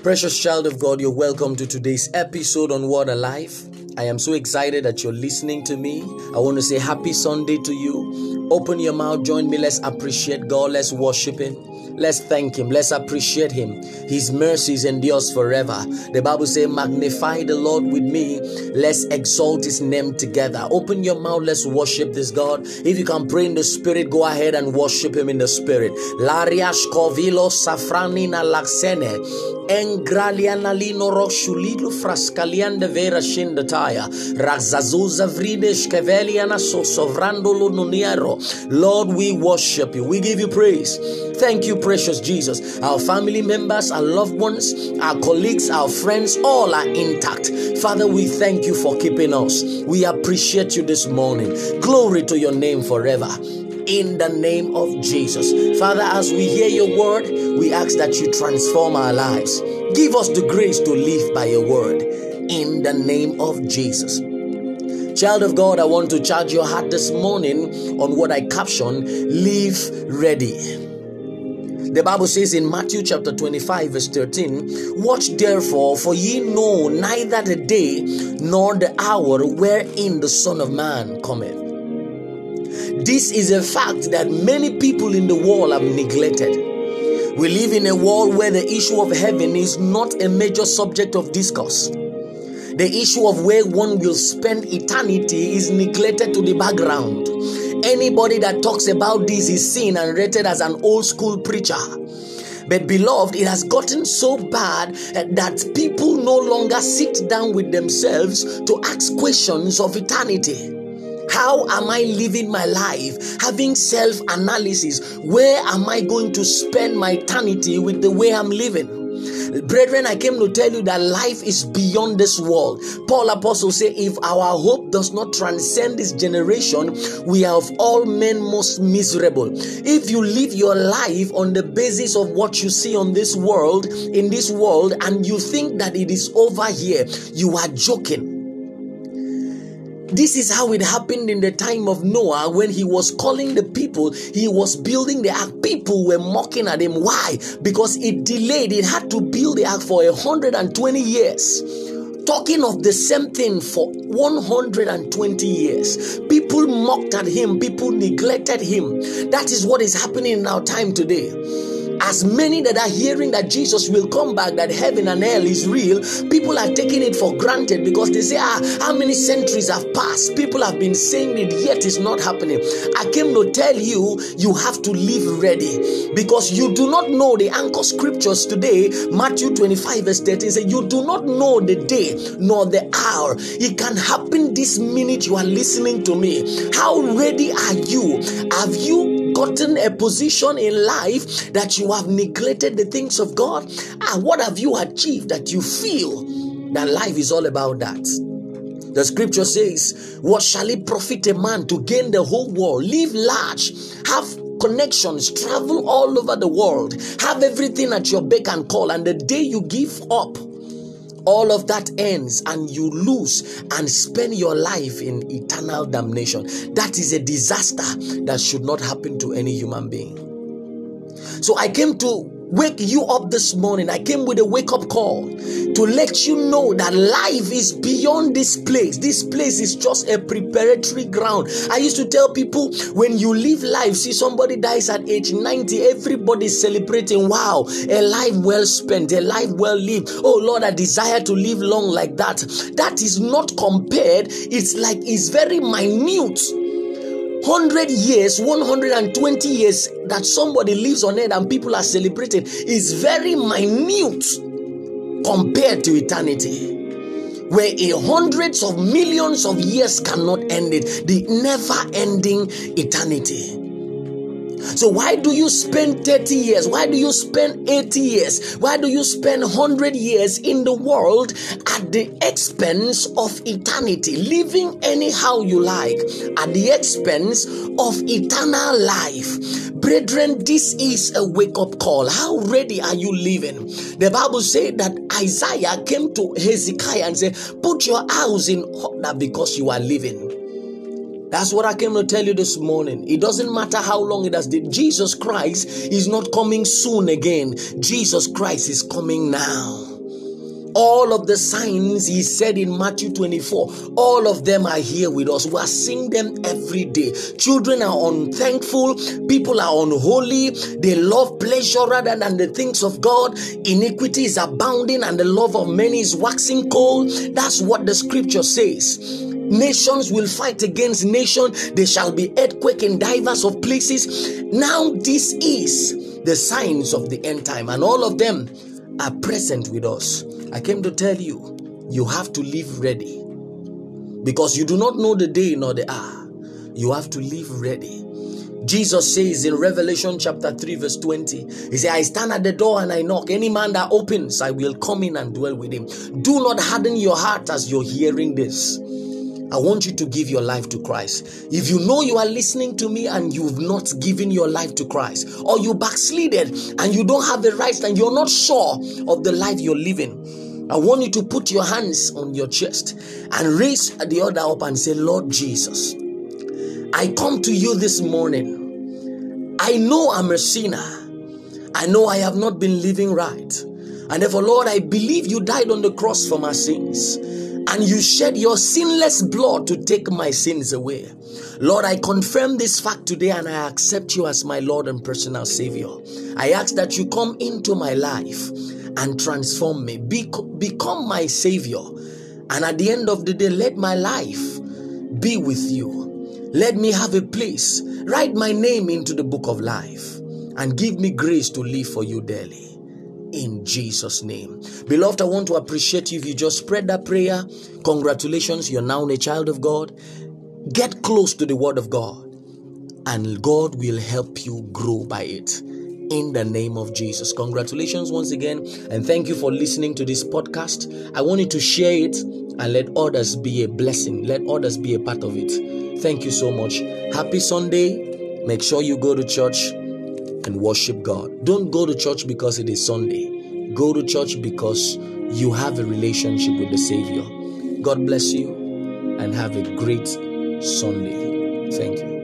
Precious child of God, you're welcome to today's episode on Water Life. I am so excited that you're listening to me. I want to say happy Sunday to you. Open your mouth, join me. Let's appreciate God. Let's worship Him. Let's thank Him. Let's appreciate Him. His mercies endures forever. The Bible says, Magnify the Lord with me. Let's exalt His name together. Open your mouth. Let's worship this God. If you can pray in the Spirit, go ahead and worship Him in the Spirit. Lariash kovilo safranina laksene. Engraliana lino roshulilo fraskaliande vera shindataya. So sovrandolo nuniero. Lord, we worship you. We give you praise. Thank you, precious Jesus. Our family members, our loved ones, our colleagues, our friends, all are intact. Father, we thank you for keeping us. We appreciate you this morning. Glory to your name forever in the name of Jesus. Father, as we hear your word, we ask that you transform our lives. Give us the grace to live by your word in the name of Jesus. Child of God, I want to charge your heart this morning on what I caption Live Ready. The Bible says in Matthew chapter 25, verse 13, Watch therefore, for ye know neither the day nor the hour wherein the Son of Man cometh. This is a fact that many people in the world have neglected. We live in a world where the issue of heaven is not a major subject of discourse. The issue of where one will spend eternity is neglected to the background. Anybody that talks about this is seen and rated as an old school preacher. But, beloved, it has gotten so bad eh, that people no longer sit down with themselves to ask questions of eternity. How am I living my life? Having self analysis. Where am I going to spend my eternity with the way I'm living? Brethren, I came to tell you that life is beyond this world. Paul Apostle say, if our hope does not transcend this generation, we are of all men most miserable. If you live your life on the basis of what you see on this world, in this world, and you think that it is over here, you are joking. This is how it happened in the time of Noah when he was calling the people, he was building the ark. People were mocking at him. Why? Because it delayed, it had to build the ark for 120 years talking of the same thing for 120 years. People mocked at him, people neglected him. That is what is happening in our time today as many that are hearing that Jesus will come back, that heaven and hell is real, people are taking it for granted because they say, ah, how many centuries have passed? People have been saying it, yet it's not happening. I came to tell you, you have to live ready because you do not know the anchor scriptures today. Matthew 25, verse 13 says, You do not know the day nor the hour. It can happen this minute you are listening to me. How ready are you? Have you gotten a position in life that you have neglected the things of God? Ah, what have you achieved that you feel that life is all about that? The scripture says, What shall it profit a man to gain the whole world, live large, have connections, travel all over the world, have everything at your beck and call, and the day you give up, all of that ends and you lose and spend your life in eternal damnation. That is a disaster that should not happen to any human being. So I came to wake you up this morning. I came with a wake up call to let you know that life is beyond this place. This place is just a preparatory ground. I used to tell people when you live life, see somebody dies at age 90, everybody's celebrating. Wow, a life well spent, a life well lived. Oh Lord, I desire to live long like that. That is not compared, it's like it's very minute 100 years, 120 years that somebody lives on earth and people are celebrating is very minute compared to eternity. Where a hundreds of millions of years cannot end it, the never ending eternity. So why do you spend 30 years? Why do you spend 80 years? Why do you spend 100 years in the world at the expense of eternity? Living anyhow you like at the expense of eternal life. Brethren, this is a wake up call. How ready are you living? The Bible said that Isaiah came to Hezekiah and said, Put your house in order because you are living. That's what I came to tell you this morning. It doesn't matter how long it has been. Jesus Christ is not coming soon again. Jesus Christ is coming now. All of the signs he said in Matthew 24, all of them are here with us. We are seeing them every day. Children are unthankful, people are unholy, they love pleasure rather than the things of God. Iniquity is abounding, and the love of many is waxing cold. That's what the scripture says. Nations will fight against nation. There shall be earthquake in divers of places. Now this is the signs of the end time, and all of them are present with us. I came to tell you, you have to live ready. Because you do not know the day nor the hour. You have to live ready. Jesus says in Revelation chapter 3, verse 20, He said, I stand at the door and I knock. Any man that opens, I will come in and dwell with him. Do not harden your heart as you're hearing this. I want you to give your life to Christ. If you know you are listening to me and you've not given your life to Christ, or you backslided and you don't have the right and you're not sure of the life you're living, I want you to put your hands on your chest and raise the other up and say, Lord Jesus, I come to you this morning. I know I'm a sinner. I know I have not been living right. And therefore, Lord, I believe you died on the cross for my sins and you shed your sinless blood to take my sins away. Lord, I confirm this fact today and I accept you as my Lord and personal Savior. I ask that you come into my life and transform me, Be- become my Savior. And at the end of the day, let my life be with you. Let me have a place. Write my name into the book of life and give me grace to live for you daily in Jesus' name. Beloved, I want to appreciate you if you just spread that prayer. Congratulations, you're now a child of God. Get close to the Word of God, and God will help you grow by it. In the name of Jesus. Congratulations once again, and thank you for listening to this podcast. I want you to share it and let others be a blessing, let others be a part of it. Thank you so much. Happy Sunday. Make sure you go to church and worship God. Don't go to church because it is Sunday. Go to church because you have a relationship with the Savior. God bless you and have a great Sunday. Thank you.